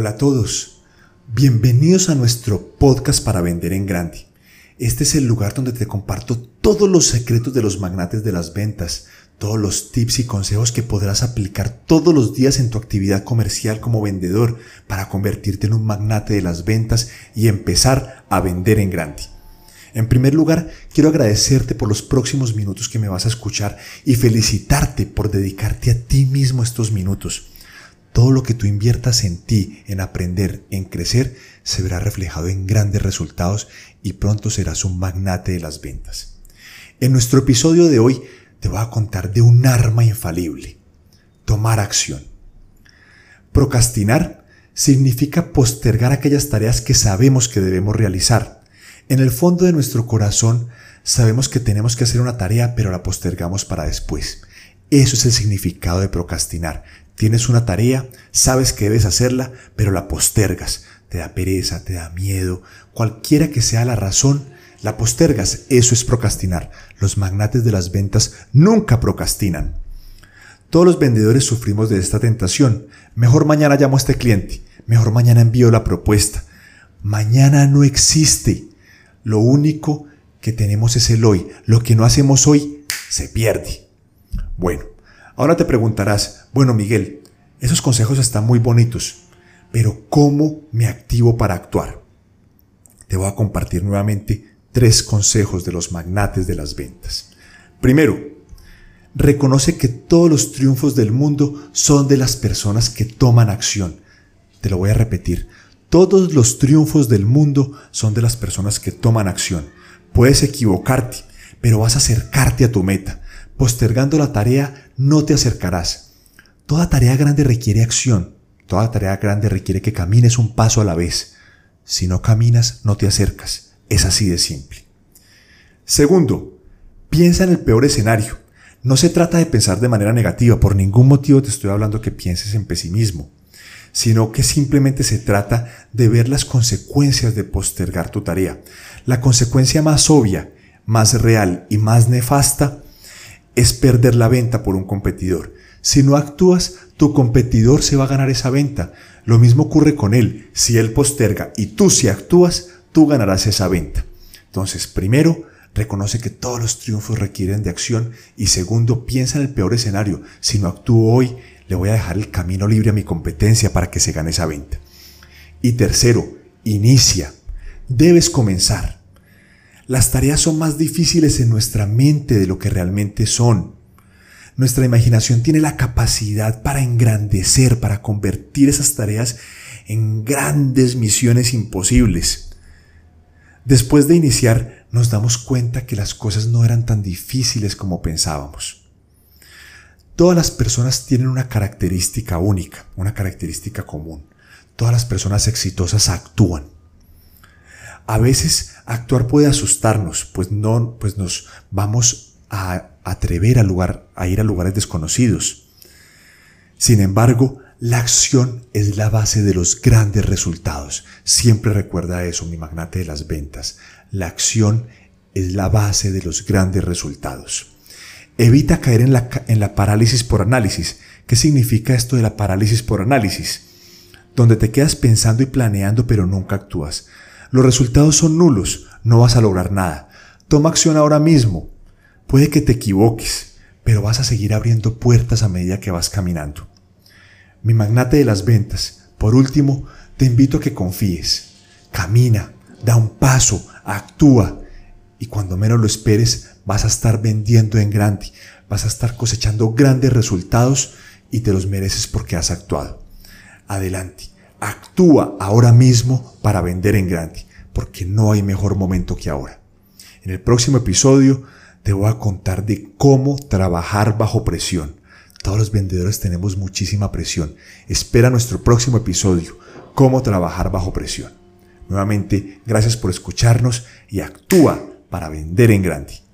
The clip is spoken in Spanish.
Hola a todos, bienvenidos a nuestro podcast para vender en grande. Este es el lugar donde te comparto todos los secretos de los magnates de las ventas, todos los tips y consejos que podrás aplicar todos los días en tu actividad comercial como vendedor para convertirte en un magnate de las ventas y empezar a vender en grande. En primer lugar, quiero agradecerte por los próximos minutos que me vas a escuchar y felicitarte por dedicarte a ti mismo estos minutos. Todo lo que tú inviertas en ti, en aprender, en crecer, se verá reflejado en grandes resultados y pronto serás un magnate de las ventas. En nuestro episodio de hoy te voy a contar de un arma infalible, tomar acción. Procrastinar significa postergar aquellas tareas que sabemos que debemos realizar. En el fondo de nuestro corazón sabemos que tenemos que hacer una tarea pero la postergamos para después. Eso es el significado de procrastinar. Tienes una tarea, sabes que debes hacerla, pero la postergas. Te da pereza, te da miedo, cualquiera que sea la razón, la postergas. Eso es procrastinar. Los magnates de las ventas nunca procrastinan. Todos los vendedores sufrimos de esta tentación. Mejor mañana llamo a este cliente. Mejor mañana envío la propuesta. Mañana no existe. Lo único que tenemos es el hoy. Lo que no hacemos hoy se pierde. Bueno, Ahora te preguntarás, bueno Miguel, esos consejos están muy bonitos, pero ¿cómo me activo para actuar? Te voy a compartir nuevamente tres consejos de los magnates de las ventas. Primero, reconoce que todos los triunfos del mundo son de las personas que toman acción. Te lo voy a repetir. Todos los triunfos del mundo son de las personas que toman acción. Puedes equivocarte, pero vas a acercarte a tu meta. Postergando la tarea no te acercarás. Toda tarea grande requiere acción. Toda tarea grande requiere que camines un paso a la vez. Si no caminas, no te acercas. Es así de simple. Segundo, piensa en el peor escenario. No se trata de pensar de manera negativa, por ningún motivo te estoy hablando que pienses en pesimismo, sino que simplemente se trata de ver las consecuencias de postergar tu tarea. La consecuencia más obvia, más real y más nefasta es perder la venta por un competidor. Si no actúas, tu competidor se va a ganar esa venta. Lo mismo ocurre con él. Si él posterga y tú si actúas, tú ganarás esa venta. Entonces, primero, reconoce que todos los triunfos requieren de acción y segundo, piensa en el peor escenario. Si no actúo hoy, le voy a dejar el camino libre a mi competencia para que se gane esa venta. Y tercero, inicia. Debes comenzar. Las tareas son más difíciles en nuestra mente de lo que realmente son. Nuestra imaginación tiene la capacidad para engrandecer, para convertir esas tareas en grandes misiones imposibles. Después de iniciar, nos damos cuenta que las cosas no eran tan difíciles como pensábamos. Todas las personas tienen una característica única, una característica común. Todas las personas exitosas actúan. A veces actuar puede asustarnos, pues no, pues nos vamos a atrever a, lugar, a ir a lugares desconocidos. Sin embargo, la acción es la base de los grandes resultados. Siempre recuerda eso, mi magnate de las ventas. La acción es la base de los grandes resultados. Evita caer en la, en la parálisis por análisis. ¿Qué significa esto de la parálisis por análisis? Donde te quedas pensando y planeando pero nunca actúas. Los resultados son nulos, no vas a lograr nada. Toma acción ahora mismo. Puede que te equivoques, pero vas a seguir abriendo puertas a medida que vas caminando. Mi magnate de las ventas, por último, te invito a que confíes. Camina, da un paso, actúa. Y cuando menos lo esperes, vas a estar vendiendo en grande, vas a estar cosechando grandes resultados y te los mereces porque has actuado. Adelante. Actúa ahora mismo para vender en grande, porque no hay mejor momento que ahora. En el próximo episodio te voy a contar de cómo trabajar bajo presión. Todos los vendedores tenemos muchísima presión. Espera nuestro próximo episodio, cómo trabajar bajo presión. Nuevamente, gracias por escucharnos y actúa para vender en grande.